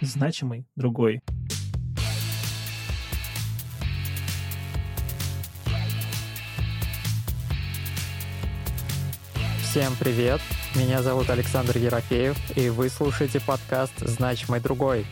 значимый другой. Всем привет! Меня зовут Александр Ерофеев, и вы слушаете подкаст «Значимый другой».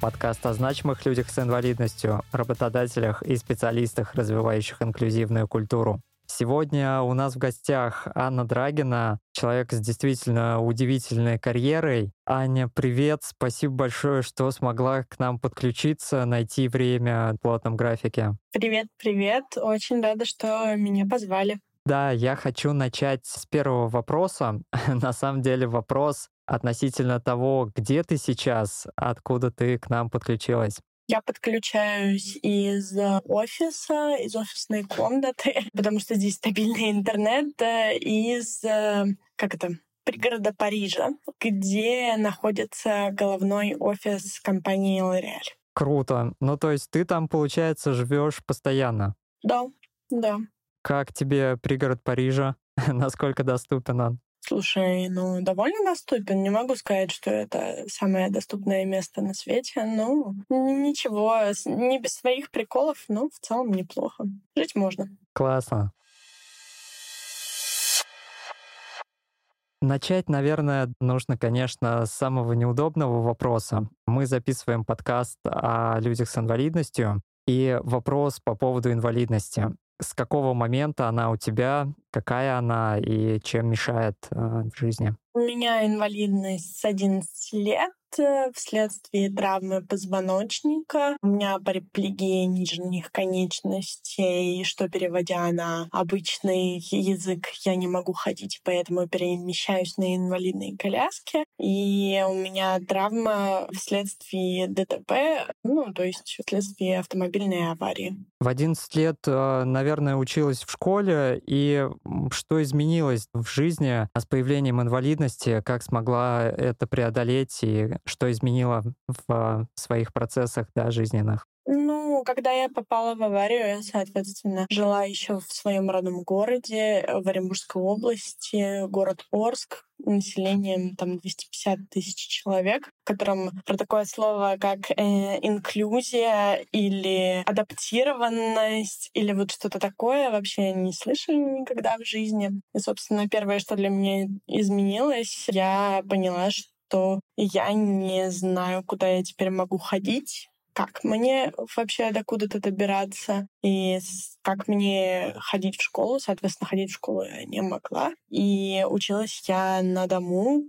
Подкаст о значимых людях с инвалидностью, работодателях и специалистах, развивающих инклюзивную культуру. Сегодня у нас в гостях Анна Драгина, человек с действительно удивительной карьерой. Аня, привет, спасибо большое, что смогла к нам подключиться, найти время в плотном графике. Привет, привет, очень рада, что меня позвали. Да, я хочу начать с первого вопроса. На самом деле вопрос относительно того, где ты сейчас, откуда ты к нам подключилась. Я подключаюсь из офиса, из офисной комнаты, потому что здесь стабильный интернет, э, из, э, как это, пригорода Парижа, где находится головной офис компании L'Oréal. Круто. Ну, то есть ты там, получается, живешь постоянно? Да, да. Как тебе пригород Парижа? Насколько доступен он? Слушай, ну, довольно доступен. Не могу сказать, что это самое доступное место на свете. Ну, ничего, не без своих приколов, но в целом неплохо. Жить можно. Классно. Начать, наверное, нужно, конечно, с самого неудобного вопроса. Мы записываем подкаст о людях с инвалидностью, и вопрос по поводу инвалидности с какого момента она у тебя, какая она и чем мешает э, в жизни? У меня инвалидность с 11 лет. Э, вследствие травмы позвоночника. У меня параплегия нижних конечностей, что переводя на обычный язык, я не могу ходить, поэтому перемещаюсь на инвалидной коляске. И у меня травма вследствие ДТП, ну, то есть вследствие автомобильной аварии. В 11 лет, э, наверное, училась в школе, и что изменилось в жизни с появлением инвалидности, как смогла это преодолеть и что изменило в своих процессах да, жизненных? Ну, когда я попала в аварию, я, соответственно, жила еще в своем родном городе, в Оренбургской области, город Орск, населением там 250 тысяч человек, в котором про такое слово, как э, инклюзия или адаптированность или вот что-то такое вообще не слышали никогда в жизни. И, собственно, первое, что для меня изменилось, я поняла, что то я не знаю, куда я теперь могу ходить, как мне вообще докуда-то добираться и как мне ходить в школу. Соответственно, ходить в школу я не могла. И училась я на дому,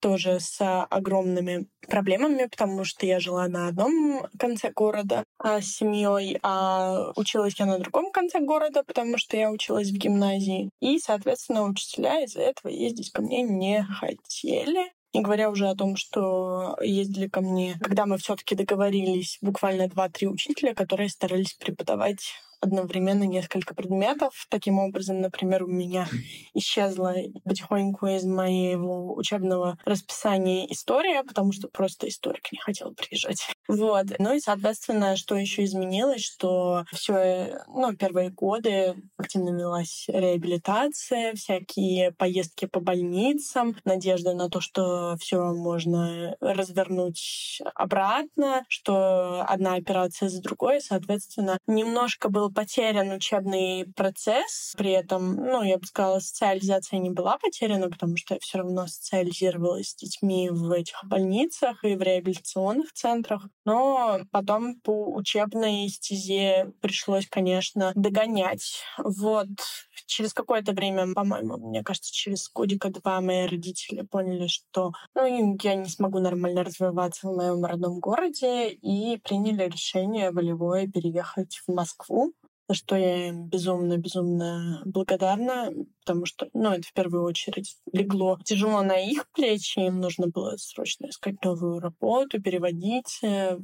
тоже с огромными проблемами, потому что я жила на одном конце города а, с семьей, а училась я на другом конце города, потому что я училась в гимназии. И, соответственно, учителя из-за этого ездить ко мне не хотели. Не говоря уже о том, что ездили ко мне, когда мы все таки договорились, буквально два-три учителя, которые старались преподавать одновременно несколько предметов. Таким образом, например, у меня исчезла потихоньку из моего учебного расписания история, потому что просто историк не хотел приезжать. Вот. Ну и, соответственно, что еще изменилось, что все, ну, первые годы активно велась реабилитация, всякие поездки по больницам, надежда на то, что все можно развернуть обратно, что одна операция за другой, соответственно, немножко был был потерян учебный процесс, при этом, ну, я бы сказала, социализация не была потеряна, потому что я все равно социализировалась с детьми в этих больницах и в реабилитационных центрах. Но потом по учебной стезе пришлось, конечно, догонять. Вот через какое-то время, по-моему, мне кажется, через годика два мои родители поняли, что ну, я не смогу нормально развиваться в моем родном городе и приняли решение волевое переехать в Москву за что я им безумно-безумно благодарна, потому что, ну, это в первую очередь легло тяжело на их плечи, им нужно было срочно искать новую работу, переводить, э,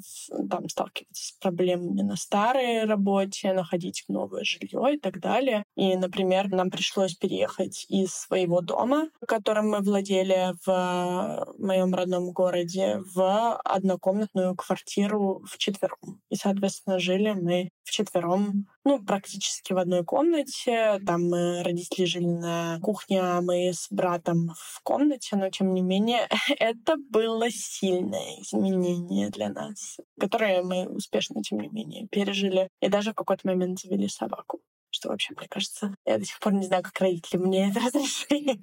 там, сталкиваться с проблемами на старой работе, находить новое жилье и так далее. И, например, нам пришлось переехать из своего дома, которым мы владели в моем родном городе, в однокомнатную квартиру в четвером. И, соответственно, жили мы в четвером, ну, практически в одной комнате. Там мы родители жили отдельная кухня, мы с братом в комнате, но тем не менее это было сильное изменение для нас, которое мы успешно, тем не менее, пережили. И даже в какой-то момент завели собаку что вообще, мне кажется, я до сих пор не знаю, как родители мне это разрешили,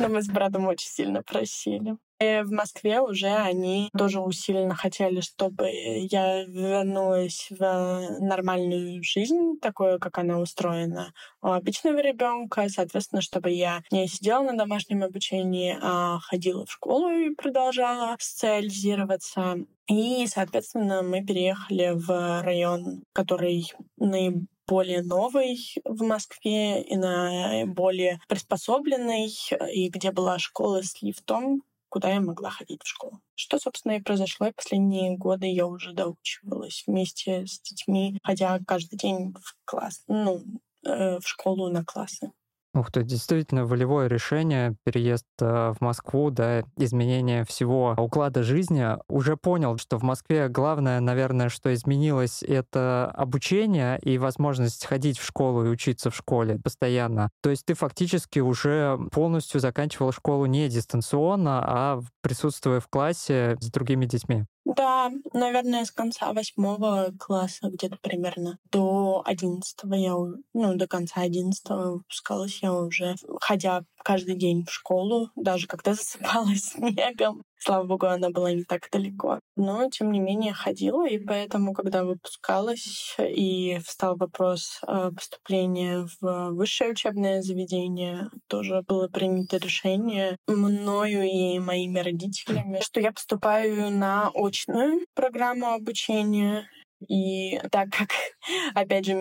но мы с братом очень сильно просили. И в Москве уже они тоже усиленно хотели, чтобы я вернулась в нормальную жизнь, такую, как она устроена у обычного ребенка. Соответственно, чтобы я не сидела на домашнем обучении, а ходила в школу и продолжала социализироваться. И, соответственно, мы переехали в район, который наиболее более новый в Москве и наиболее приспособленный, и где была школа с лифтом, куда я могла ходить в школу. Что, собственно, и произошло. И последние годы я уже доучивалась вместе с детьми, ходя каждый день в класс, ну, э, в школу на классы. Ух ты, действительно волевое решение, переезд э, в Москву, да, изменение всего уклада жизни. Уже понял, что в Москве главное, наверное, что изменилось, это обучение и возможность ходить в школу и учиться в школе постоянно. То есть ты фактически уже полностью заканчивал школу не дистанционно, а присутствуя в классе с другими детьми. Да, наверное, с конца восьмого класса где-то примерно до одиннадцатого я, ну, до конца одиннадцатого выпускалась я уже, ходя каждый день в школу, даже когда засыпалась снегом. Слава богу, она была не так далеко. Но, тем не менее, ходила, и поэтому, когда выпускалась и встал вопрос поступления в высшее учебное заведение, тоже было принято решение мною и моими родителями, что я поступаю на очную программу обучения и так как, опять же,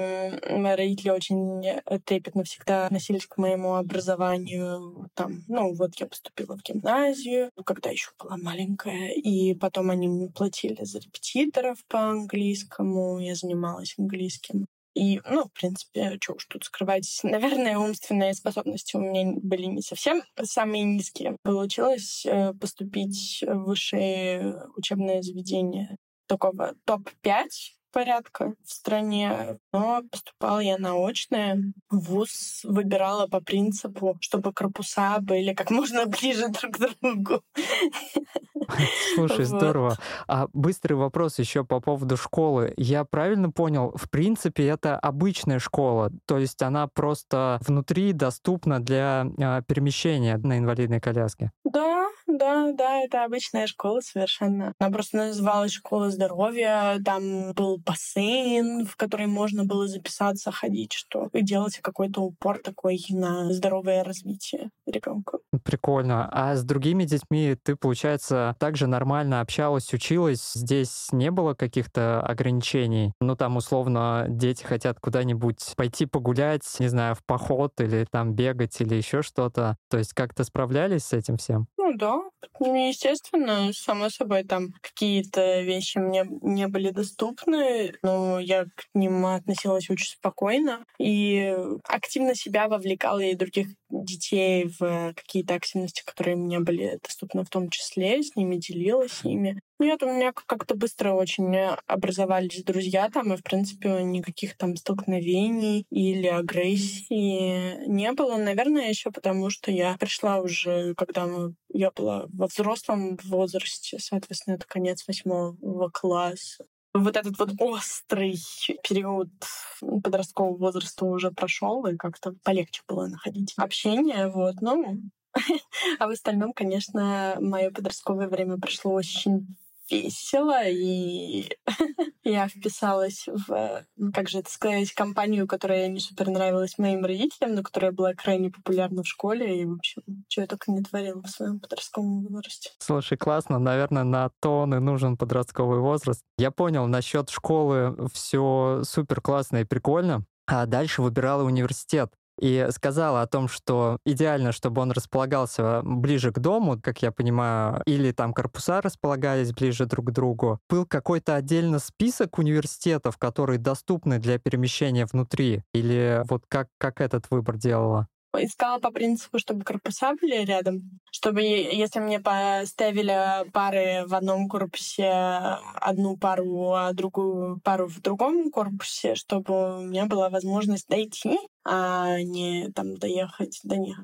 мои родители очень трепетно всегда относились к моему образованию, там, ну, вот я поступила в гимназию, когда еще была маленькая, и потом они платили за репетиторов по английскому, я занималась английским. И, ну, в принципе, что уж тут скрывать. Наверное, умственные способности у меня были не совсем самые низкие. Получилось э, поступить в высшее учебное заведение такого топ-5 порядка в стране, но поступала я на очное. Вуз выбирала по принципу, чтобы корпуса были как можно ближе друг к другу. Слушай, здорово. А быстрый вопрос еще по поводу школы. Я правильно понял, в принципе, это обычная школа, то есть она просто внутри доступна для а, перемещения на инвалидной коляске? Да, да, да, это обычная школа совершенно. Она просто называлась школа здоровья. Там был бассейн, в который можно было записаться, ходить, что и делать какой-то упор такой на здоровое развитие ребенка. Прикольно. А с другими детьми ты, получается, также нормально общалась, училась? Здесь не было каких-то ограничений? Ну, там, условно, дети хотят куда-нибудь пойти погулять, не знаю, в поход или там бегать или еще что-то. То есть как-то справлялись с этим всем? Ну да, естественно, само собой там какие-то вещи мне не были доступны, но я к ним относилась очень спокойно и активно себя вовлекала и других детей в какие-то активности, которые мне были доступны в том числе, с ними делилась ими. Нет, у меня как-то быстро очень образовались друзья там, и, в принципе, никаких там столкновений или агрессии не было. Наверное, еще потому, что я пришла уже, когда я была во взрослом возрасте, соответственно, это конец восьмого класса вот этот вот острый период подросткового возраста уже прошел, и как-то полегче было находить общение. Вот. Ну, а в остальном, конечно, мое подростковое время прошло очень весело, и я вписалась в, как же это сказать, компанию, которая не супер нравилась моим родителям, но которая была крайне популярна в школе, и, в общем, что я только не творила в своем подростковом возрасте. Слушай, классно, наверное, на то и нужен подростковый возраст. Я понял, насчет школы все супер классно и прикольно, а дальше выбирала университет и сказала о том, что идеально, чтобы он располагался ближе к дому, как я понимаю, или там корпуса располагались ближе друг к другу. Был какой-то отдельно список университетов, которые доступны для перемещения внутри? Или вот как, как этот выбор делала? искала по принципу, чтобы корпуса были рядом, чтобы если мне поставили пары в одном корпусе, одну пару, а другую пару в другом корпусе, чтобы у меня была возможность дойти а не там доехать до них.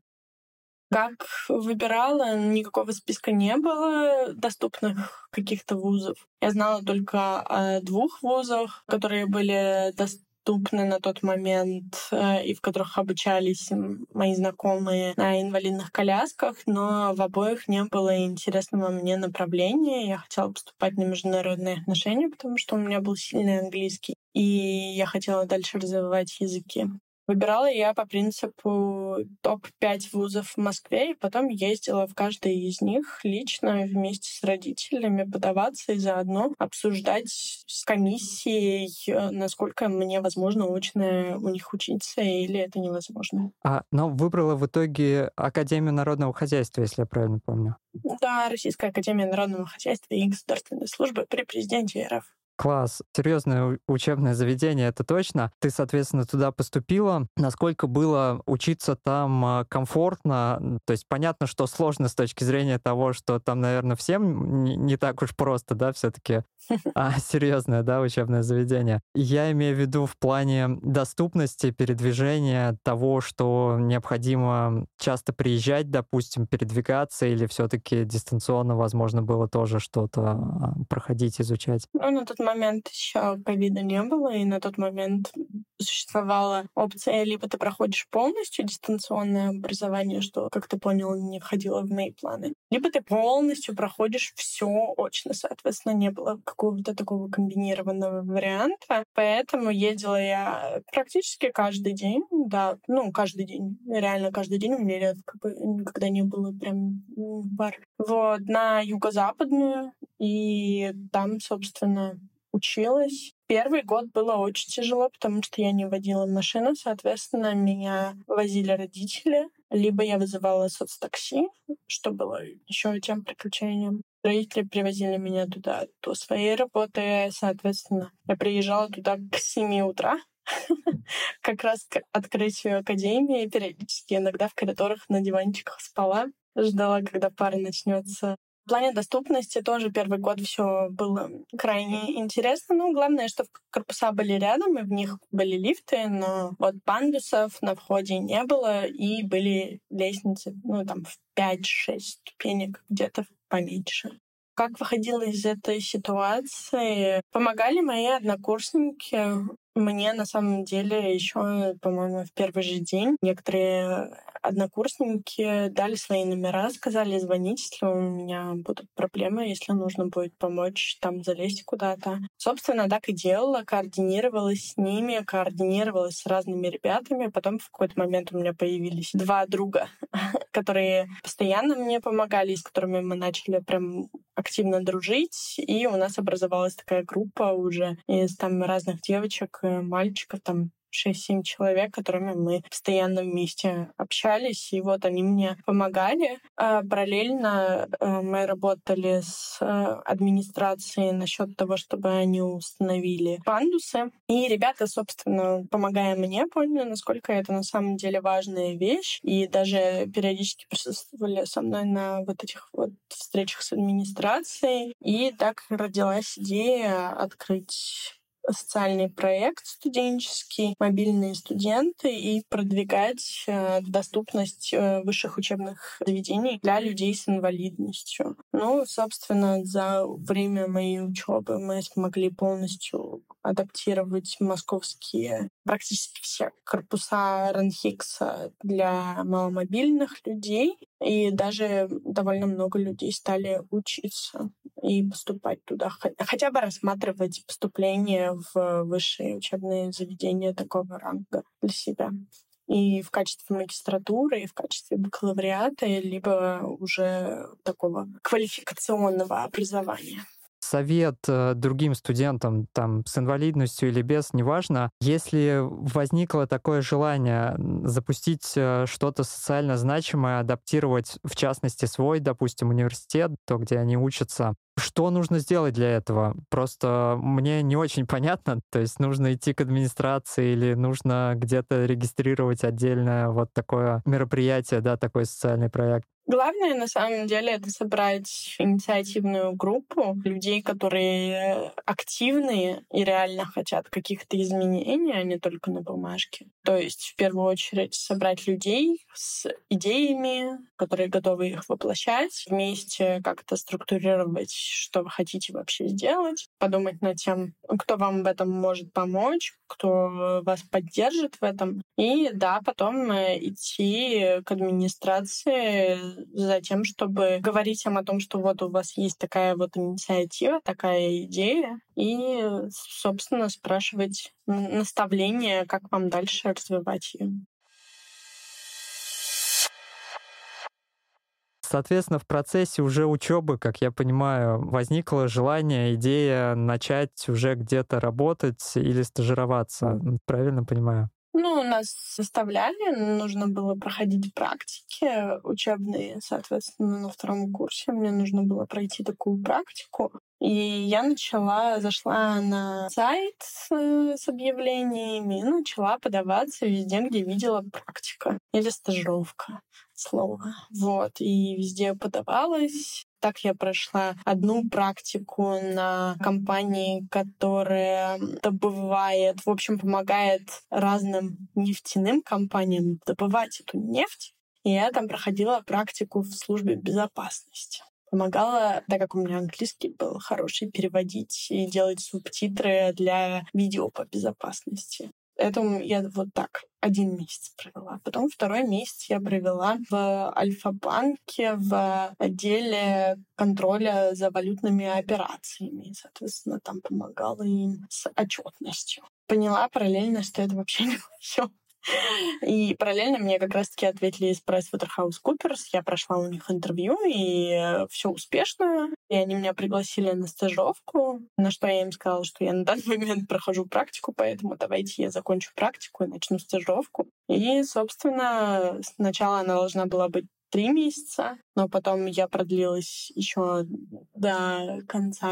Как выбирала, никакого списка не было доступных каких-то вузов. Я знала только о двух вузах, которые были доступны на тот момент э, и в которых обучались мои знакомые на инвалидных колясках, но в обоих не было интересного мне направления. Я хотела поступать на международные отношения, потому что у меня был сильный английский, и я хотела дальше развивать языки. Выбирала я по принципу топ-5 вузов в Москве, и потом ездила в каждый из них лично вместе с родителями подаваться и заодно обсуждать с комиссией, э, насколько мне возможно очно у них учиться или это невозможно. А, но выбрала в итоге Академию народного хозяйства, если я правильно помню. Да, Российская Академия народного хозяйства и государственной службы при президенте РФ. Класс. Серьезное учебное заведение, это точно. Ты, соответственно, туда поступила. Насколько было учиться там а, комфортно? То есть понятно, что сложно с точки зрения того, что там, наверное, всем не так уж просто, да, все-таки а, серьезное, да, учебное заведение. Я имею в виду в плане доступности передвижения того, что необходимо часто приезжать, допустим, передвигаться, или все-таки дистанционно, возможно, было тоже что-то а, проходить, изучать? Ну, на тот момент еще ковида не было, и на тот момент существовала опция либо ты проходишь полностью дистанционное образование, что, как ты понял, не входило в мои планы, либо ты полностью проходишь все очно. Соответственно, не было какого-то такого комбинированного варианта. Поэтому ездила я практически каждый день, да, ну, каждый день, реально каждый день у меня редко никогда не было прям бар. Вот, на юго-западную, и там, собственно, училась. Первый год было очень тяжело, потому что я не водила машину, соответственно, меня возили родители, либо я вызывала соцтакси, что было еще тем приключением. Родители привозили меня туда до своей работы, соответственно, я приезжала туда к 7 утра, как раз к открытию академии, периодически иногда в коридорах на диванчиках спала, ждала, когда пара начнется. В плане доступности тоже первый год все было крайне интересно. Ну, главное, что корпуса были рядом, и в них были лифты, но вот пандусов на входе не было, и были лестницы, ну, там, в 5-6 ступенек, где-то поменьше. Как выходила из этой ситуации? Помогали мои однокурсники. Мне на самом деле еще, по-моему, в первый же день некоторые однокурсники дали свои номера, сказали звонить, если у меня будут проблемы, если нужно будет помочь там залезть куда-то. Собственно, так и делала, координировалась с ними, координировалась с разными ребятами. Потом в какой-то момент у меня появились два друга, которые постоянно мне помогали, с которыми мы начали прям активно дружить, и у нас образовалась такая группа уже из там разных девочек, мальчиков, там 6-7 человек, которыми мы постоянно вместе общались, и вот они мне помогали. А параллельно э, мы работали с э, администрацией насчет того, чтобы они установили пандусы. И ребята, собственно, помогая мне, поняли, насколько это на самом деле важная вещь, и даже периодически присутствовали со мной на вот этих вот встречах с администрацией. И так родилась идея открыть социальный проект студенческий, мобильные студенты и продвигать доступность э, высших учебных заведений для людей с инвалидностью. Ну, собственно, за время моей учебы мы смогли полностью адаптировать московские практически все корпуса Ранхикса для маломобильных людей. И даже довольно много людей стали учиться и поступать туда, хотя бы рассматривать поступление в высшие учебные заведения такого ранга для себя. И в качестве магистратуры, и в качестве бакалавриата, либо уже такого квалификационного образования совет э, другим студентам там с инвалидностью или без, неважно, если возникло такое желание запустить э, что-то социально значимое, адаптировать, в частности, свой, допустим, университет, то, где они учатся, что нужно сделать для этого? Просто мне не очень понятно. То есть нужно идти к администрации или нужно где-то регистрировать отдельное вот такое мероприятие, да, такой социальный проект? Главное, на самом деле, это собрать инициативную группу людей, которые активные и реально хотят каких-то изменений, а не только на бумажке. То есть, в первую очередь, собрать людей с идеями, которые готовы их воплощать, вместе как-то структурировать, что вы хотите вообще сделать, подумать над тем, кто вам в этом может помочь, кто вас поддержит в этом. И да, потом э, идти к администрации за тем, чтобы говорить им о том, что вот у вас есть такая вот инициатива, такая идея, и, собственно, спрашивать наставления, как вам дальше развивать ее. Соответственно, в процессе уже учебы, как я понимаю, возникло желание, идея начать уже где-то работать или стажироваться. Правильно понимаю? Ну, нас заставляли, нужно было проходить практики учебные, соответственно, на втором курсе мне нужно было пройти такую практику. И я начала, зашла на сайт с объявлениями и начала подаваться везде, где видела практика или стажировка слово. Вот, и везде подавалась. Так я прошла одну практику на компании, которая добывает, в общем, помогает разным нефтяным компаниям добывать эту нефть. И я там проходила практику в службе безопасности помогала, так как у меня английский был хороший, переводить и делать субтитры для видео по безопасности. Это я вот так один месяц провела. Потом второй месяц я провела в Альфа-банке в отделе контроля за валютными операциями. Соответственно, там помогала им с отчетностью. Поняла параллельно, что это вообще не мое. И параллельно мне как раз-таки ответили из PricewaterhouseCoopers. Я прошла у них интервью, и все успешно. И они меня пригласили на стажировку, на что я им сказала, что я на данный момент прохожу практику, поэтому давайте я закончу практику и начну стажировку. И, собственно, сначала она должна была быть три месяца, но потом я продлилась еще до конца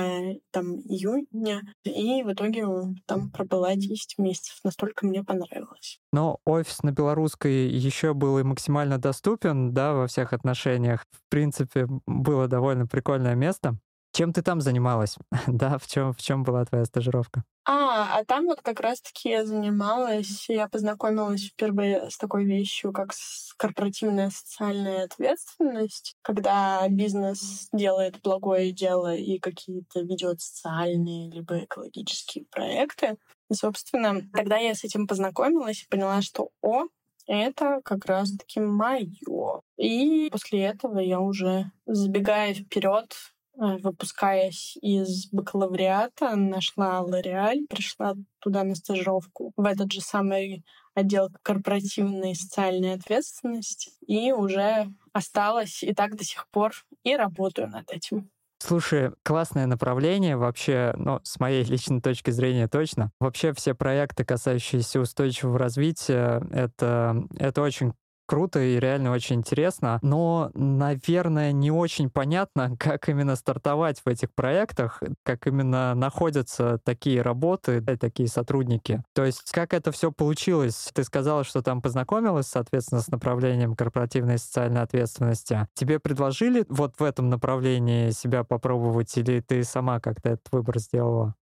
там июня, и в итоге там пробыла 10 месяцев. Настолько мне понравилось. Но офис на белорусской еще был и максимально доступен, да, во всех отношениях. В принципе, было довольно прикольное место. Чем ты там занималась? да, в чем, в чем была твоя стажировка? А, а там вот как раз-таки я занималась, я познакомилась впервые с такой вещью, как корпоративная социальная ответственность, когда бизнес делает благое дело и какие-то ведет социальные либо экологические проекты. И, собственно, когда я с этим познакомилась и поняла, что о, это как раз-таки мое. И после этого я уже, забегая вперед, выпускаясь из бакалавриата, нашла Лореаль, пришла туда на стажировку в этот же самый отдел корпоративной и социальной ответственности и уже осталась и так до сих пор и работаю над этим. Слушай, классное направление вообще, ну, с моей личной точки зрения точно. Вообще все проекты, касающиеся устойчивого развития, это, это очень круто и реально очень интересно, но, наверное, не очень понятно, как именно стартовать в этих проектах, как именно находятся такие работы, да, такие сотрудники. То есть как это все получилось? Ты сказала, что там познакомилась, соответственно, с направлением корпоративной и социальной ответственности. Тебе предложили вот в этом направлении себя попробовать, или ты сама как-то этот выбор сделала?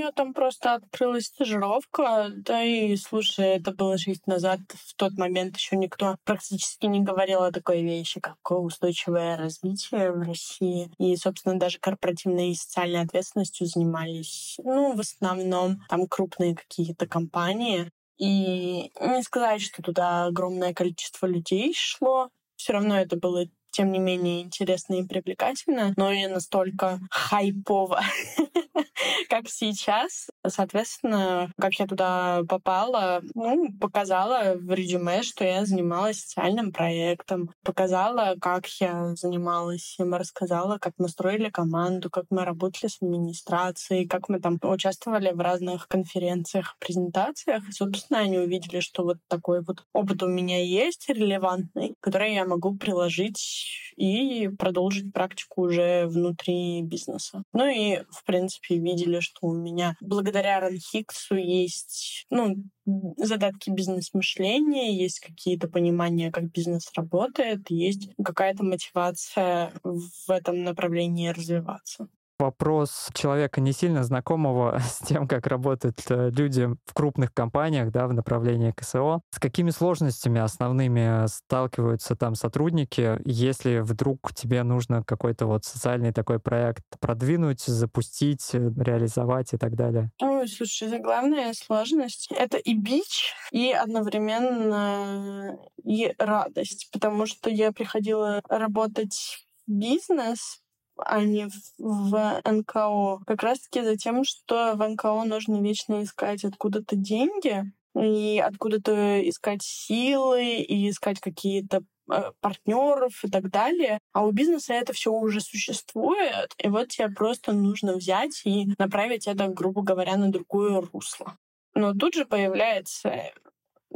Меня там просто открылась стажировка, да и, слушай, это было жизнь назад. В тот момент еще никто практически не говорил о такой вещи, как устойчивое развитие в России. И, собственно, даже корпоративной и социальной ответственностью занимались, ну, в основном там крупные какие-то компании. И не сказать, что туда огромное количество людей шло. Все равно это было тем не менее интересно и привлекательно, но и настолько хайпово, как сейчас. Соответственно, как я туда попала, ну, показала в резюме, что я занималась социальным проектом, показала, как я занималась им, рассказала, как мы строили команду, как мы работали с администрацией, как мы там участвовали в разных конференциях, презентациях. И, собственно, они увидели, что вот такой вот опыт у меня есть релевантный, который я могу приложить и продолжить практику уже внутри бизнеса. Ну и, в принципе, увидели, что у меня благодаря Ранхиксу есть ну, задатки бизнес-мышления, есть какие-то понимания, как бизнес работает, есть какая-то мотивация в этом направлении развиваться вопрос человека не сильно знакомого с тем, как работают э, люди в крупных компаниях, да, в направлении КСО. С какими сложностями основными сталкиваются там сотрудники, если вдруг тебе нужно какой-то вот социальный такой проект продвинуть, запустить, э, реализовать и так далее? Ой, слушай, главная сложность. Это и бич, и одновременно и радость, потому что я приходила работать бизнес, а не в НКО. Как раз-таки за тем, что в НКО нужно вечно искать откуда-то деньги, и откуда-то искать силы, и искать какие-то э, партнеров и так далее. А у бизнеса это все уже существует, и вот тебе просто нужно взять и направить это, грубо говоря, на другое русло. Но тут же появляется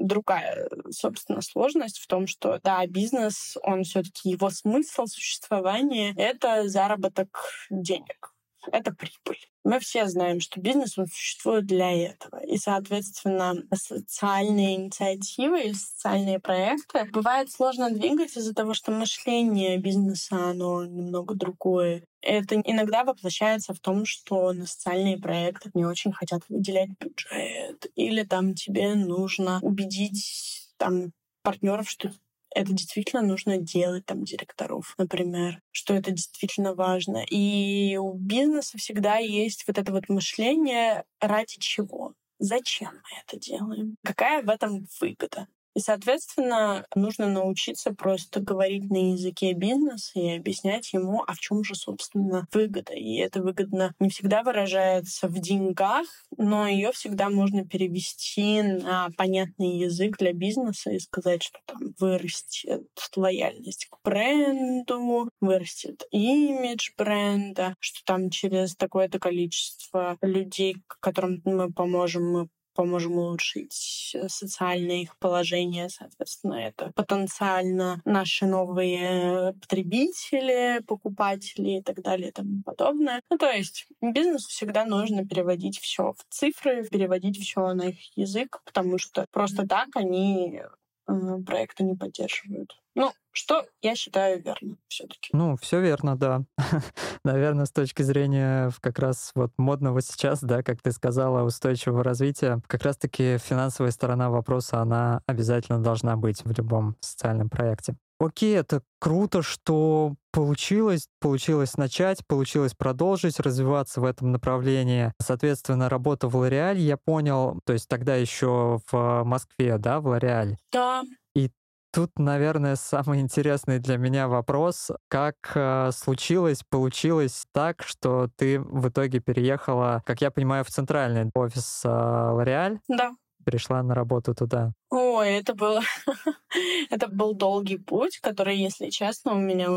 другая, собственно, сложность в том, что, да, бизнес, он все таки его смысл существования — это заработок денег, это прибыль. Мы все знаем, что бизнес он существует для этого. И, соответственно, социальные инициативы и социальные проекты бывает сложно двигать из-за того, что мышление бизнеса, оно немного другое. Это иногда воплощается в том, что на социальные проекты не очень хотят выделять бюджет. Или там тебе нужно убедить там партнеров, что это действительно нужно делать, там, директоров, например, что это действительно важно. И у бизнеса всегда есть вот это вот мышление ради чего. Зачем мы это делаем? Какая в этом выгода? И, соответственно, нужно научиться просто говорить на языке бизнеса и объяснять ему, а в чем же, собственно, выгода. И это выгодно не всегда выражается в деньгах, но ее всегда можно перевести на понятный язык для бизнеса и сказать, что там вырастет лояльность к бренду, вырастет имидж бренда, что там через такое-то количество людей, которым мы поможем, мы поможем улучшить э, социальное их положение, соответственно, это потенциально наши новые потребители, покупатели и так далее и тому подобное. Ну, то есть бизнесу всегда нужно переводить все в цифры, переводить все на их язык, потому что просто так они проекты не поддерживают. Ну, что я считаю верно все-таки. Ну, все верно, да. Наверное, с точки зрения как раз вот модного сейчас, да, как ты сказала, устойчивого развития, как раз-таки финансовая сторона вопроса, она обязательно должна быть в любом социальном проекте. Окей, это круто, что получилось, получилось начать, получилось продолжить развиваться в этом направлении. Соответственно, работа в Лореаль, я понял, то есть тогда еще в Москве, да, в Лореаль? Да. И Тут, наверное, самый интересный для меня вопрос, как э, случилось, получилось так, что ты в итоге переехала, как я понимаю, в центральный офис э? Да. Перешла на работу туда. Ой, это было... это был долгий путь, который, если честно, у меня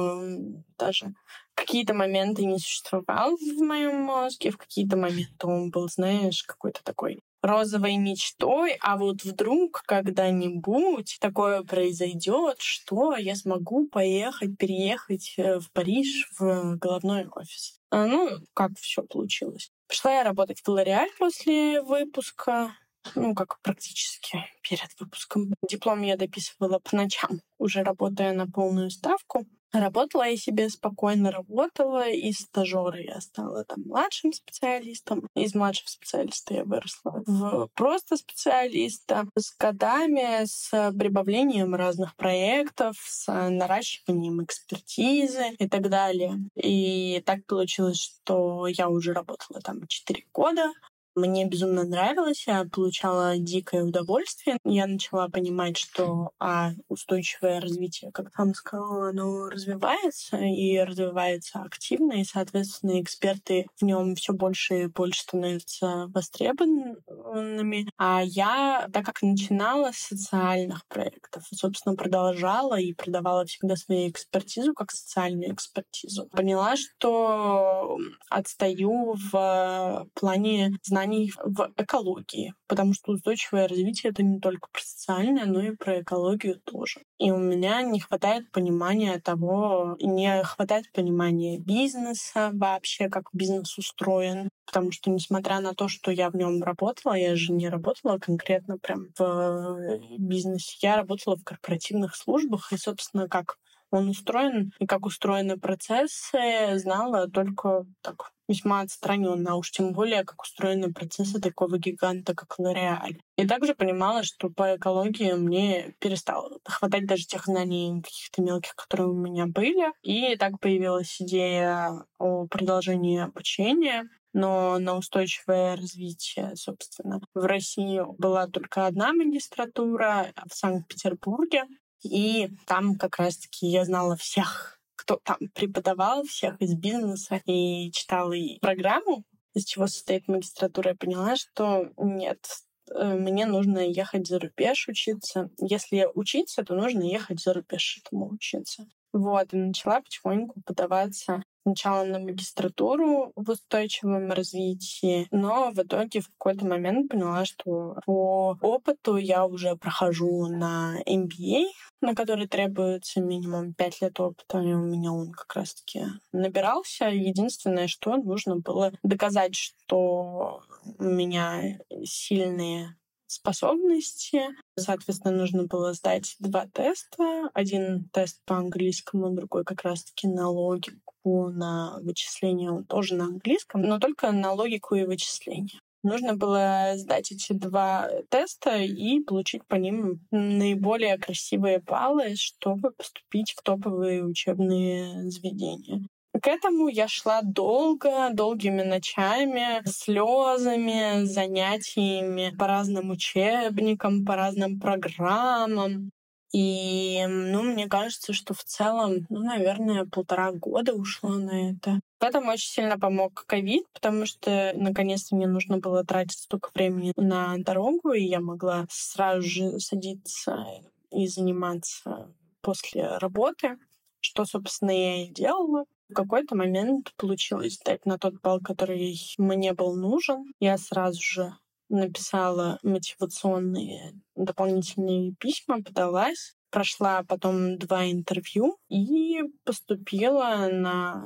даже какие-то моменты не существовал в моем мозге, в какие-то моменты он был, знаешь, какой-то такой розовой мечтой, а вот вдруг когда-нибудь такое произойдет, что я смогу поехать, переехать э, в Париж в головной офис. А, ну, как все получилось. Пришла я работать в L'Oréal после выпуска, ну, как практически перед выпуском. Диплом я дописывала по ночам, уже работая на полную ставку. Работала я себе спокойно, работала. Из стажера я стала там младшим специалистом. Из младшего специалиста я выросла в просто специалиста. С годами, с прибавлением разных проектов, с наращиванием экспертизы и так далее. И так получилось, что я уже работала там 4 года. Мне безумно нравилось, я получала дикое удовольствие. Я начала понимать, что а, устойчивое развитие, как там сказала, оно развивается и развивается активно, и, соответственно, эксперты в нем все больше и больше становятся востребованными. А я, так как начинала с социальных проектов, собственно, продолжала и продавала всегда свою экспертизу как социальную экспертизу, поняла, что отстаю в плане знаний знаний в экологии, потому что устойчивое развитие — это не только про социальное, но и про экологию тоже. И у меня не хватает понимания того, не хватает понимания бизнеса вообще, как бизнес устроен, потому что, несмотря на то, что я в нем работала, я же не работала конкретно прям в бизнесе, я работала в корпоративных службах, и, собственно, как он устроен и как устроены процессы, знала только так весьма отстраненно, а уж тем более, как устроены процессы такого гиганта, как L'Oreal. И также понимала, что по экологии мне перестало хватать даже тех знаний каких-то мелких, которые у меня были. И так появилась идея о продолжении обучения но на устойчивое развитие, собственно. В России была только одна магистратура в Санкт-Петербурге, и там как раз-таки я знала всех, кто там преподавал, всех из бизнеса, и читала и программу, из чего состоит магистратура, я поняла, что нет, э, мне нужно ехать за рубеж учиться. Если учиться, то нужно ехать за рубеж этому учиться. Вот, и начала потихоньку подаваться сначала на магистратуру в устойчивом развитии, но в итоге в какой-то момент поняла, что по опыту я уже прохожу на MBA, на который требуется минимум 5 лет опыта, и у меня он как раз-таки набирался. Единственное, что нужно было доказать, что у меня сильные способности. Соответственно, нужно было сдать два теста. Один тест по английскому, другой как раз-таки на логику, на вычисление. Он тоже на английском, но только на логику и вычисление. Нужно было сдать эти два теста и получить по ним наиболее красивые баллы, чтобы поступить в топовые учебные заведения. К этому я шла долго, долгими ночами, слезами, занятиями по разным учебникам, по разным программам. И, ну, мне кажется, что в целом, ну, наверное, полтора года ушло на это. В этом очень сильно помог ковид, потому что наконец-то мне нужно было тратить столько времени на дорогу, и я могла сразу же садиться и заниматься после работы, что, собственно, я и делала. В какой-то момент получилось дать на тот балл, который мне был нужен. Я сразу же написала мотивационные дополнительные письма, подалась, прошла потом два интервью и поступила на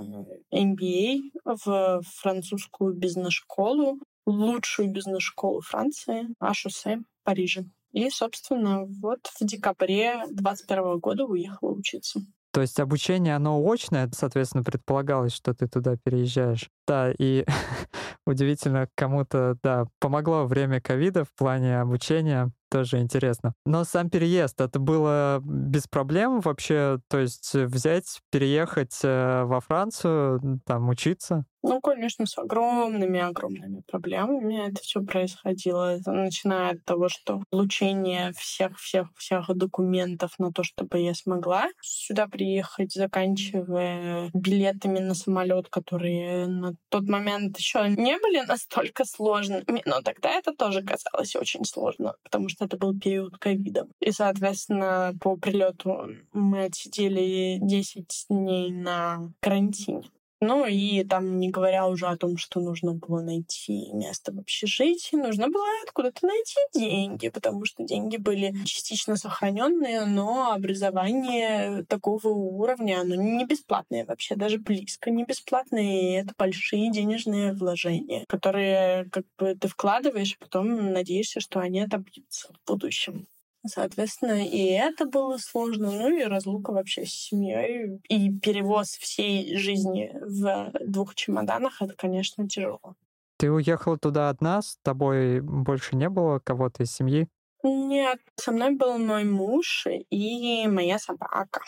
MBA в французскую бизнес-школу, лучшую бизнес-школу Франции, HEC, Париже. И, собственно, вот в декабре 2021 года уехала учиться. То есть обучение, оно очное, соответственно, предполагалось, что ты туда переезжаешь. Да, и удивительно, кому-то, да, помогло время ковида в плане обучения, тоже интересно. Но сам переезд, это было без проблем вообще, то есть взять, переехать э, во Францию, там учиться? Ну, конечно, с огромными-огромными проблемами это все происходило, начиная от того, что получение всех-всех-всех документов на то, чтобы я смогла сюда приехать, заканчивая билетами на самолет, которые на тот момент еще не были настолько сложными, но тогда это тоже казалось очень сложно, потому что это был период ковида. И, соответственно, по прилету мы отсидели 10 дней на карантине. Ну и там, не говоря уже о том, что нужно было найти место в общежитии, нужно было откуда-то найти деньги, потому что деньги были частично сохраненные, но образование такого уровня, оно не бесплатное вообще, даже близко не бесплатное, и это большие денежные вложения, которые как бы ты вкладываешь, а потом надеешься, что они отобьются в будущем. Соответственно, и это было сложно, ну и разлука вообще с семьей. И перевоз всей жизни в двух чемоданах — это, конечно, тяжело. Ты уехала туда одна, с тобой больше не было кого-то из семьи? Нет, со мной был мой муж и моя собака.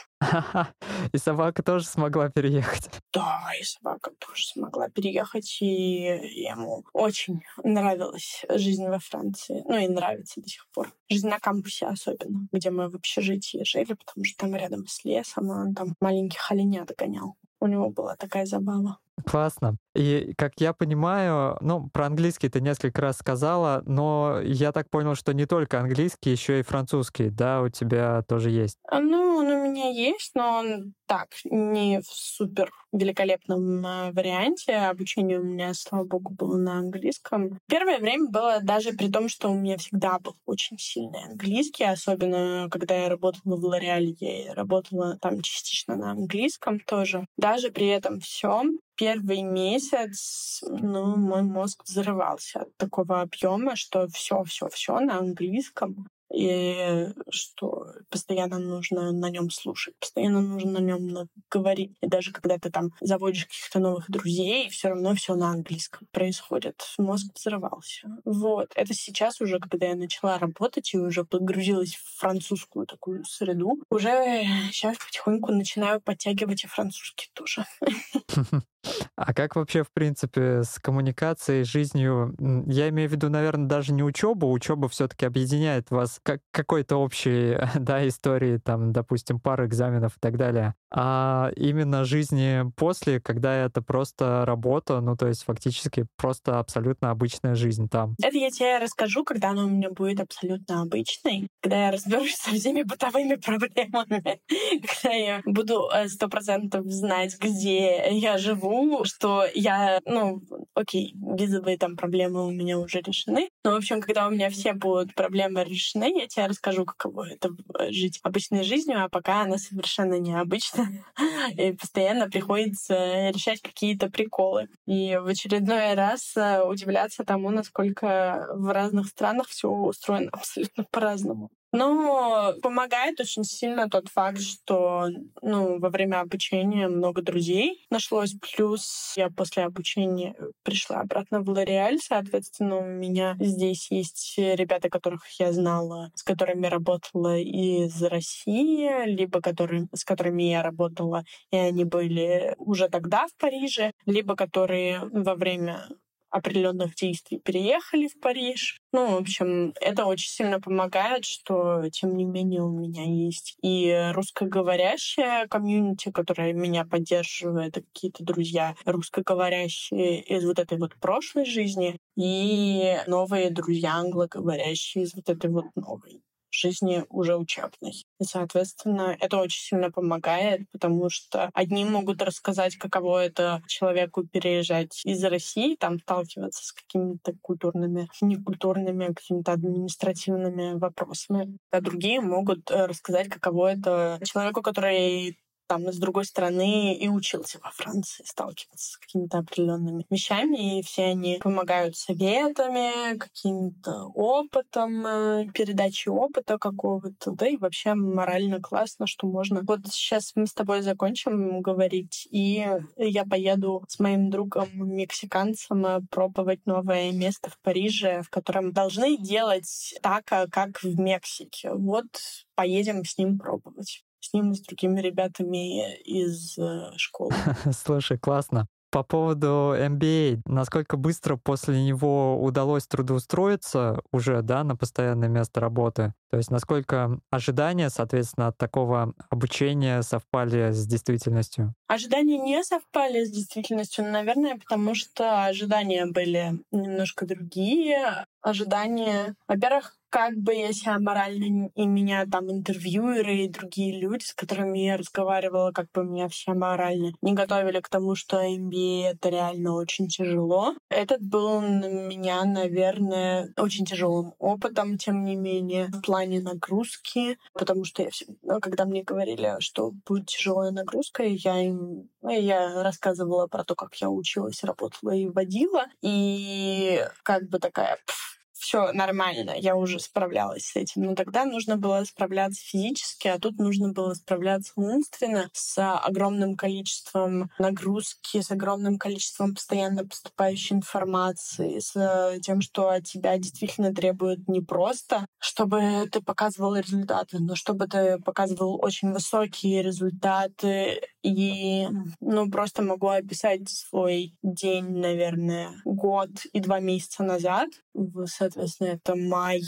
И собака тоже смогла переехать. Да, и собака тоже смогла переехать, и ему очень нравилась жизнь во Франции. Ну и нравится до сих пор. Жизнь на кампусе особенно, где мы в общежитии жили, потому что там рядом с лесом, он там маленьких оленят гонял. У него была такая забава. Классно. И, как я понимаю, ну, про английский ты несколько раз сказала, но я так понял, что не только английский, еще и французский, да, у тебя тоже есть? А, ну, он у меня есть, но он так, не в супер великолепном э, варианте. Обучение у меня, слава богу, было на английском. Первое время было даже при том, что у меня всегда был очень сильный английский, особенно когда я работала в Лореале, я работала там частично на английском тоже. Даже при этом всем первый месяц, ну, мой мозг взрывался от такого объема, что все, все, все на английском и что постоянно нужно на нем слушать, постоянно нужно на нем говорить. И даже когда ты там заводишь каких-то новых друзей, все равно все на английском происходит. Мозг взрывался. Вот. Это сейчас уже, когда я начала работать и уже погрузилась в французскую такую среду, уже сейчас потихоньку начинаю подтягивать и французский тоже. А как вообще, в принципе, с коммуникацией, жизнью? Я имею в виду, наверное, даже не учебу. Учеба все-таки объединяет вас как какой-то общей да, истории, там, допустим, пары экзаменов и так далее. А именно жизни после, когда это просто работа, ну, то есть фактически просто абсолютно обычная жизнь там. Это я тебе расскажу, когда она у меня будет абсолютно обычной, когда я разберусь со всеми бытовыми проблемами, когда я буду э, сто процентов знать, где я живу, что я, ну, окей, визовые там проблемы у меня уже решены. Но, в общем, когда у меня все будут проблемы решены, я тебе расскажу, каково это э, жить обычной жизнью, а пока она совершенно необычна. И постоянно приходится решать какие-то приколы. И в очередной раз э, удивляться тому, насколько в разных странах все устроено абсолютно по-разному. Ну, помогает очень сильно тот факт, что ну, во время обучения много друзей нашлось. Плюс я после обучения пришла обратно в Лореаль. Соответственно, у меня здесь есть ребята, которых я знала, с которыми работала из России, либо которые, с которыми я работала, и они были уже тогда в Париже, либо которые во время определенных действий переехали в Париж. Ну, в общем, это очень сильно помогает, что, тем не менее, у меня есть и русскоговорящая комьюнити, которая меня поддерживает, какие-то друзья русскоговорящие из вот этой вот прошлой жизни, и новые друзья англоговорящие из вот этой вот новой жизни уже учебной. И, соответственно, это очень сильно помогает, потому что одни могут рассказать, каково это человеку переезжать из России, там сталкиваться с какими-то культурными, некультурными, какими-то административными вопросами, а другие могут э, рассказать, каково это человеку, который там, с другой стороны, и учился во Франции сталкиваться с какими-то определенными вещами, и все они помогают советами, каким-то опытом, э, передачей опыта какого-то, да, и вообще морально классно, что можно. Вот сейчас мы с тобой закончим говорить, и я поеду с моим другом мексиканцем э, пробовать новое место в Париже, в котором должны делать так, э, как в Мексике. Вот поедем с ним пробовать с ним и с другими ребятами из э, школы. Слушай, классно. По поводу MBA, насколько быстро после него удалось трудоустроиться уже, да, на постоянное место работы? То есть насколько ожидания, соответственно, от такого обучения совпали с действительностью? Ожидания не совпали с действительностью, наверное, потому что ожидания были немножко другие. Ожидания, во-первых, как бы я себя морально и меня там интервьюеры и другие люди, с которыми я разговаривала, как бы меня все морально не готовили к тому, что MBA это реально очень тяжело. Этот был на меня, наверное, очень тяжелым опытом, тем не менее, в плане нагрузки, потому что я всегда, ну, когда мне говорили, что будет тяжелая нагрузка, я им я рассказывала про то, как я училась, работала и водила, и как бы такая, пф, все нормально, я уже справлялась с этим. Но тогда нужно было справляться физически, а тут нужно было справляться умственно с огромным количеством нагрузки, с огромным количеством постоянно поступающей информации, с тем, что от тебя действительно требуют не просто, чтобы ты показывал результаты, но чтобы ты показывал очень высокие результаты. И, ну, просто могу описать свой день, наверное, год и два месяца назад в соответственно, это май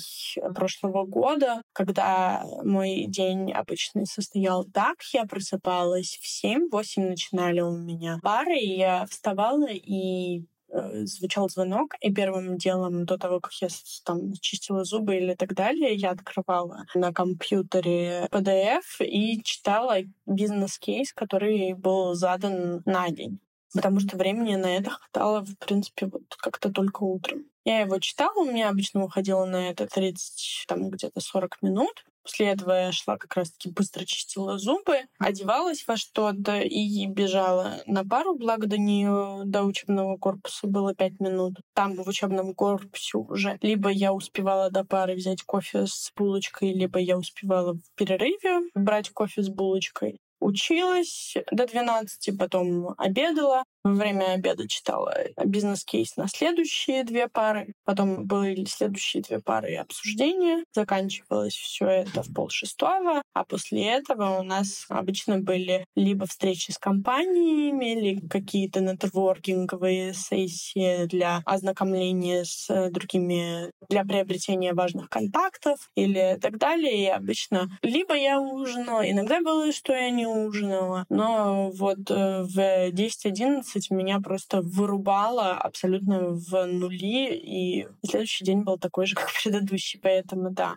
прошлого года, когда мой день обычный состоял так. Я просыпалась в 7-8 начинали у меня пары, и я вставала и э, звучал звонок, и первым делом до того, как я там чистила зубы или так далее, я открывала на компьютере PDF и читала бизнес-кейс, который был задан на день потому что времени на это хватало, в принципе, вот как-то только утром. Я его читала, у меня обычно уходило на это 30, там где-то 40 минут. После этого я шла как раз-таки быстро чистила зубы, одевалась во что-то и бежала на пару, благо до нее, до учебного корпуса было пять минут. Там в учебном корпусе уже либо я успевала до пары взять кофе с булочкой, либо я успевала в перерыве брать кофе с булочкой училась до 12, потом обедала, во время обеда читала бизнес-кейс на следующие две пары. Потом были следующие две пары обсуждения. Заканчивалось все это в полшестого. А после этого у нас обычно были либо встречи с компаниями, или какие-то нетворкинговые сессии для ознакомления с другими, для приобретения важных контактов или так далее. И обычно либо я ужинала, иногда было, что я не ужинала, но вот э, в 10-11 12 меня просто вырубало абсолютно в нули, и следующий день был такой же, как предыдущий, поэтому да.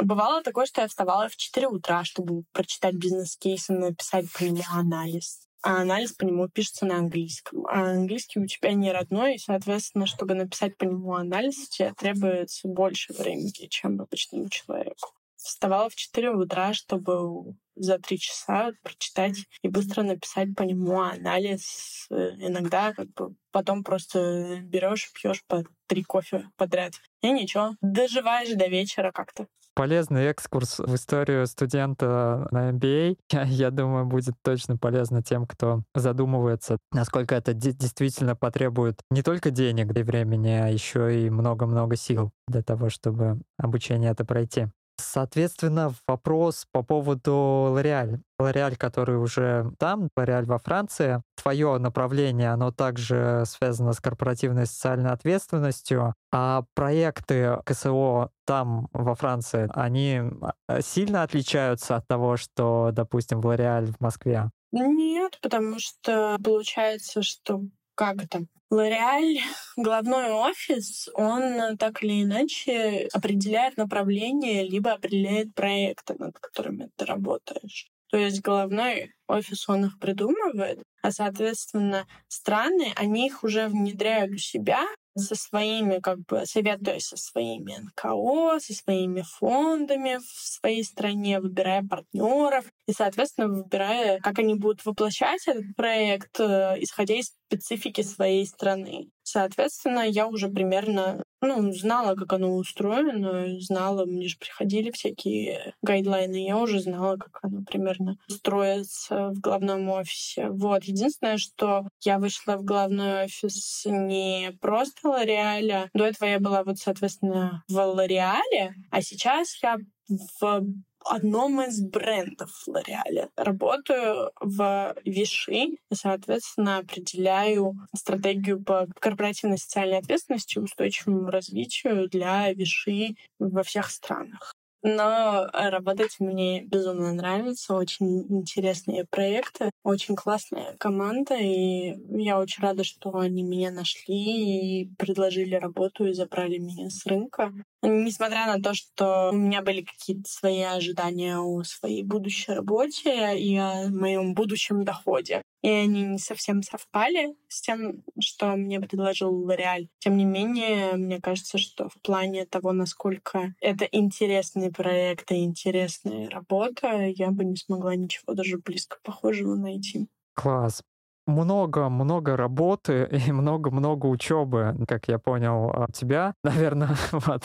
Бывало такое, что я вставала в 4 утра, чтобы прочитать бизнес-кейс и написать по нему анализ. А анализ по нему пишется на английском. А английский у тебя не родной, и, соответственно, чтобы написать по нему анализ, тебе требуется больше времени, чем обычному человеку. Вставала в 4 утра, чтобы за три часа прочитать и быстро написать по нему анализ. Э, иногда как бы потом просто берешь, пьешь по три кофе подряд. И ничего, доживаешь до вечера как-то. Полезный экскурс в историю студента на MBA. Я, я думаю, будет точно полезно тем, кто задумывается, насколько это действительно потребует не только денег и времени, а еще и много-много сил для того, чтобы обучение это пройти. Соответственно, вопрос по поводу L'Oreal. L'Oreal, который уже там, L'Oreal во Франции. Твое направление, оно также связано с корпоративной социальной ответственностью. А проекты КСО там, во Франции, они а, сильно отличаются от того, что, допустим, в L'Oreal в Москве? Нет, потому что получается, что как это? Лореаль, главной офис, он так или иначе определяет направление, либо определяет проекты, над которыми ты работаешь. То есть головной офис, он их придумывает, а, соответственно, страны, они их уже внедряют у себя, со своими, как бы, советуясь со своими НКО, со своими фондами в своей стране, выбирая партнеров и, соответственно, выбирая, как они будут воплощать этот проект, э, исходя из специфики своей страны. Соответственно, я уже примерно ну, знала, как оно устроено, знала, мне же приходили всякие гайдлайны, я уже знала, как оно примерно строится в главном офисе. Вот. Единственное, что я вышла в главной офис не просто Лореаля. До этого я была вот, соответственно, в Лореале, а сейчас я в одном из брендов L'Oreal. Работаю в Виши и, соответственно, определяю стратегию по корпоративной социальной ответственности и устойчивому развитию для Виши во всех странах. Но работать мне безумно нравится, очень интересные проекты, очень классная команда, и я очень рада, что они меня нашли и предложили работу и забрали меня с рынка. Несмотря на то, что у меня были какие-то свои ожидания о своей будущей работе и о моем будущем доходе и они не совсем совпали с тем, что мне предложил Лореаль. Тем не менее, мне кажется, что в плане того, насколько это интересный проект и интересная работа, я бы не смогла ничего даже близко похожего найти. Класс много-много работы и много-много учебы, как я понял от тебя, наверное, вот,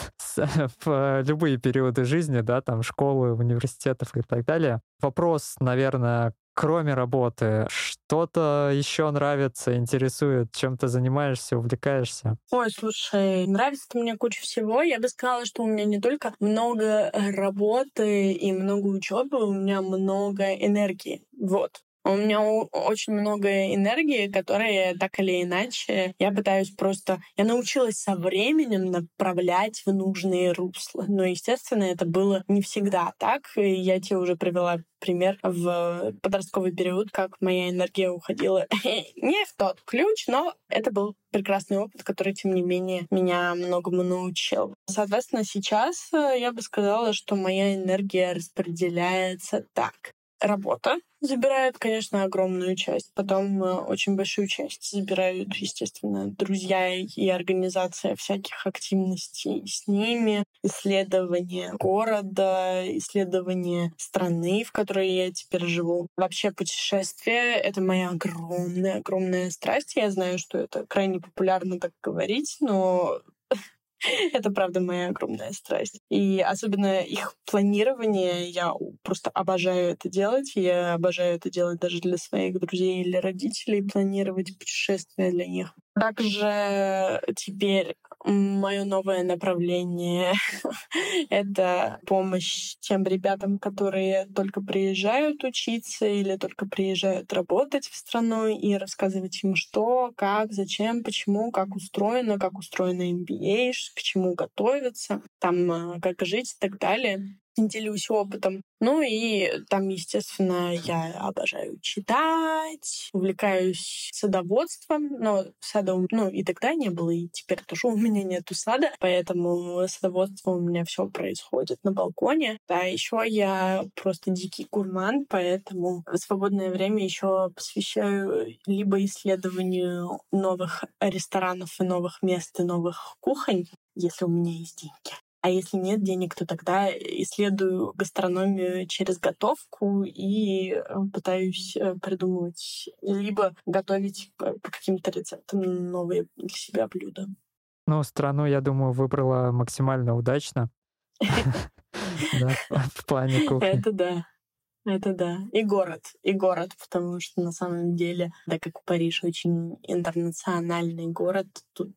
в любые периоды жизни, да, там школы, университетов и так далее. Вопрос, наверное, кроме работы, что-то еще нравится, интересует, чем ты занимаешься, увлекаешься? Ой, слушай, нравится мне куча всего. Я бы сказала, что у меня не только много работы и много учебы, у меня много энергии. Вот. У меня очень много энергии, которые так или иначе я пытаюсь просто... Я научилась со временем направлять в нужные русла. Но, естественно, это было не всегда так. И я тебе уже привела пример в подростковый период, как моя энергия уходила не в тот ключ, но это был прекрасный опыт, который, тем не менее, меня многому научил. Соответственно, сейчас э, я бы сказала, что моя энергия распределяется так. Работа, забирают, конечно, огромную часть. Потом э, очень большую часть забирают, естественно, друзья и организация всяких активностей с ними, исследование города, исследование страны, в которой я теперь живу. Вообще путешествие — это моя огромная-огромная страсть. Я знаю, что это крайне популярно так говорить, но Это, правда, моя огромная страсть. И особенно их планирование, я просто обожаю это делать. Я обожаю это делать даже для своих друзей или родителей, планировать путешествия для них. Также теперь мое новое направление — это помощь тем ребятам, которые только приезжают учиться или только приезжают работать в страну и рассказывать им, что, как, зачем, почему, как устроено, как устроено MBA, к чему готовиться, там, э, как жить и так далее делюсь опытом. Ну и там, естественно, я обожаю читать, увлекаюсь садоводством, но сада, ну и тогда не было, и теперь тоже у меня нету сада, поэтому садоводство у меня все происходит на балконе. Да, еще я просто дикий гурман, поэтому свободное время еще посвящаю либо исследованию новых ресторанов и новых мест и новых кухонь, если у меня есть деньги. А если нет денег, то тогда исследую гастрономию через готовку и э, пытаюсь э, придумывать, либо готовить по каким-то рецептам новые для себя блюда. Ну, страну, я думаю, выбрала максимально удачно. В плане кухни. Это да. Это да. И город. И город, потому что на самом деле, так как Париж очень интернациональный город, тут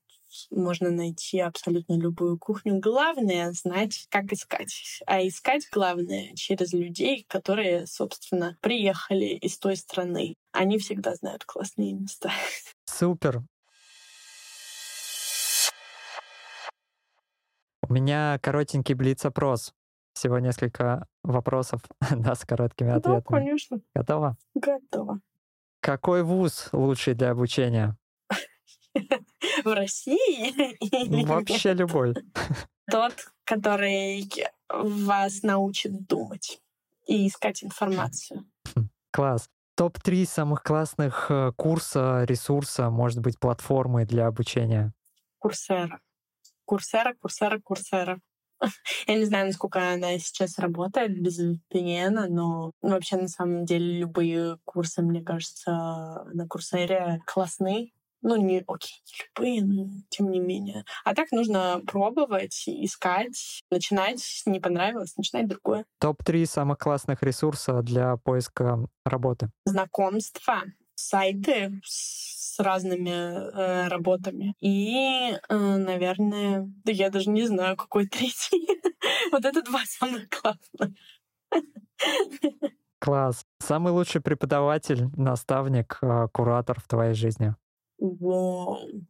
можно найти абсолютно любую кухню. Главное — знать, как искать. А искать главное через людей, которые, собственно, приехали из той страны. Они всегда знают классные места. Супер. У меня коротенький блиц-опрос. Всего несколько вопросов, да, с короткими ответами. Да, конечно. Готова? Готова. Какой вуз лучший для обучения? в России? Вообще любой. Тот, который вас научит думать и искать информацию. Класс. Топ-3 самых классных э, курса, ресурса, может быть, платформы для обучения? Курсера. Курсера, Курсера, Курсера. Я не знаю, насколько она сейчас работает без VPN, но вообще на самом деле любые курсы, мне кажется, на Курсере классные. Ну, не, окей, не любые, но тем не менее. А так нужно пробовать, искать, начинать, не понравилось, начинать другое. Топ-3 самых классных ресурса для поиска работы. Знакомства, сайты с разными э, работами. И, э, наверное, да я даже не знаю, какой третий. вот это два самых классных. Класс. Самый лучший преподаватель, наставник, э, куратор в твоей жизни? Вау.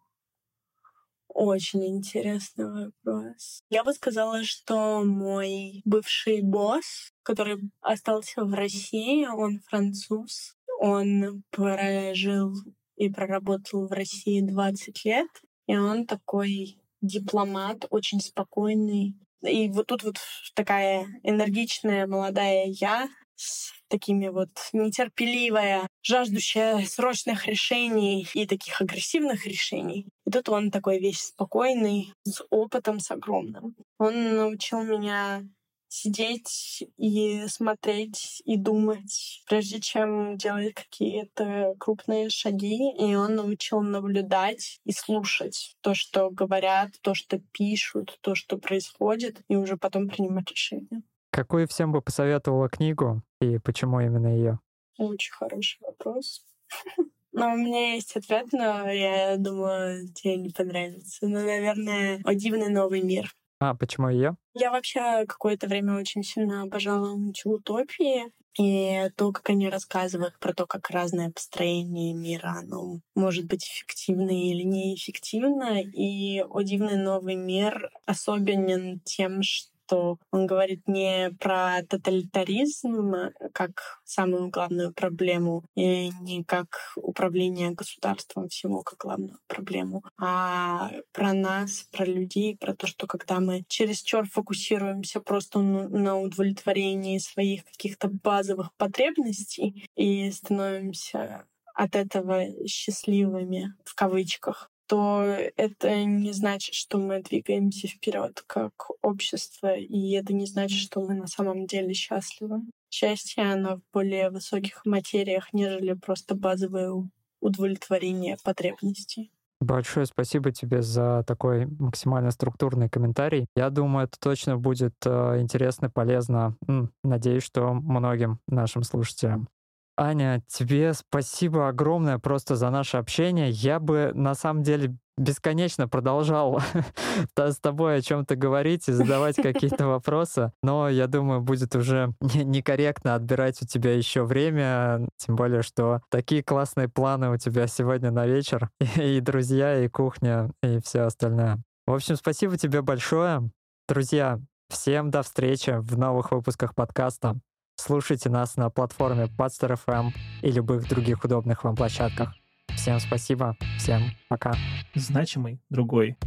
Очень интересный вопрос. Я бы сказала, что мой бывший босс, который остался в России, он француз. Он прожил и проработал в России 20 лет. И он такой дипломат, очень спокойный. И вот тут вот такая энергичная молодая я с такими вот нетерпеливая, жаждущая срочных решений и таких агрессивных решений. И тут он такой весь спокойный, с опытом, с огромным. Он научил меня сидеть и смотреть и думать, прежде чем делать какие-то крупные шаги. И он научил наблюдать и слушать то, что говорят, то, что пишут, то, что происходит, и уже потом принимать решения. Какую всем бы посоветовала книгу и почему именно ее? Очень хороший вопрос. Но у меня есть ответ, но я думаю, тебе не понравится. Ну, наверное, «О дивный новый мир». А, почему ее? Я вообще какое-то время очень сильно обожала утопии. И то, как они рассказывают про то, как разное построение мира, оно может быть эффективно или неэффективно. И «О дивный новый мир» особенен тем, что что он говорит не про тоталитаризм как самую главную проблему, и не как управление государством всего как главную проблему, а про нас, про людей, про то, что когда мы чересчур фокусируемся просто на удовлетворении своих каких-то базовых потребностей и становимся от этого счастливыми в кавычках, то это не значит, что мы двигаемся вперед как общество, и это не значит, что мы на самом деле счастливы. Счастье, оно в более высоких материях, нежели просто базовое удовлетворение потребностей. Большое спасибо тебе за такой максимально структурный комментарий. Я думаю, это точно будет э, интересно, полезно. Надеюсь, что многим нашим слушателям. Аня, тебе спасибо огромное просто за наше общение. Я бы на самом деле бесконечно продолжал с тобой о чем-то говорить и задавать какие-то вопросы, но я думаю, будет уже некорректно отбирать у тебя еще время, тем более, что такие классные планы у тебя сегодня на вечер, и друзья, и кухня, и все остальное. В общем, спасибо тебе большое. Друзья, всем до встречи в новых выпусках подкаста. Слушайте нас на платформе Podster FM и любых других удобных вам площадках. Всем спасибо, всем пока. Значимый другой.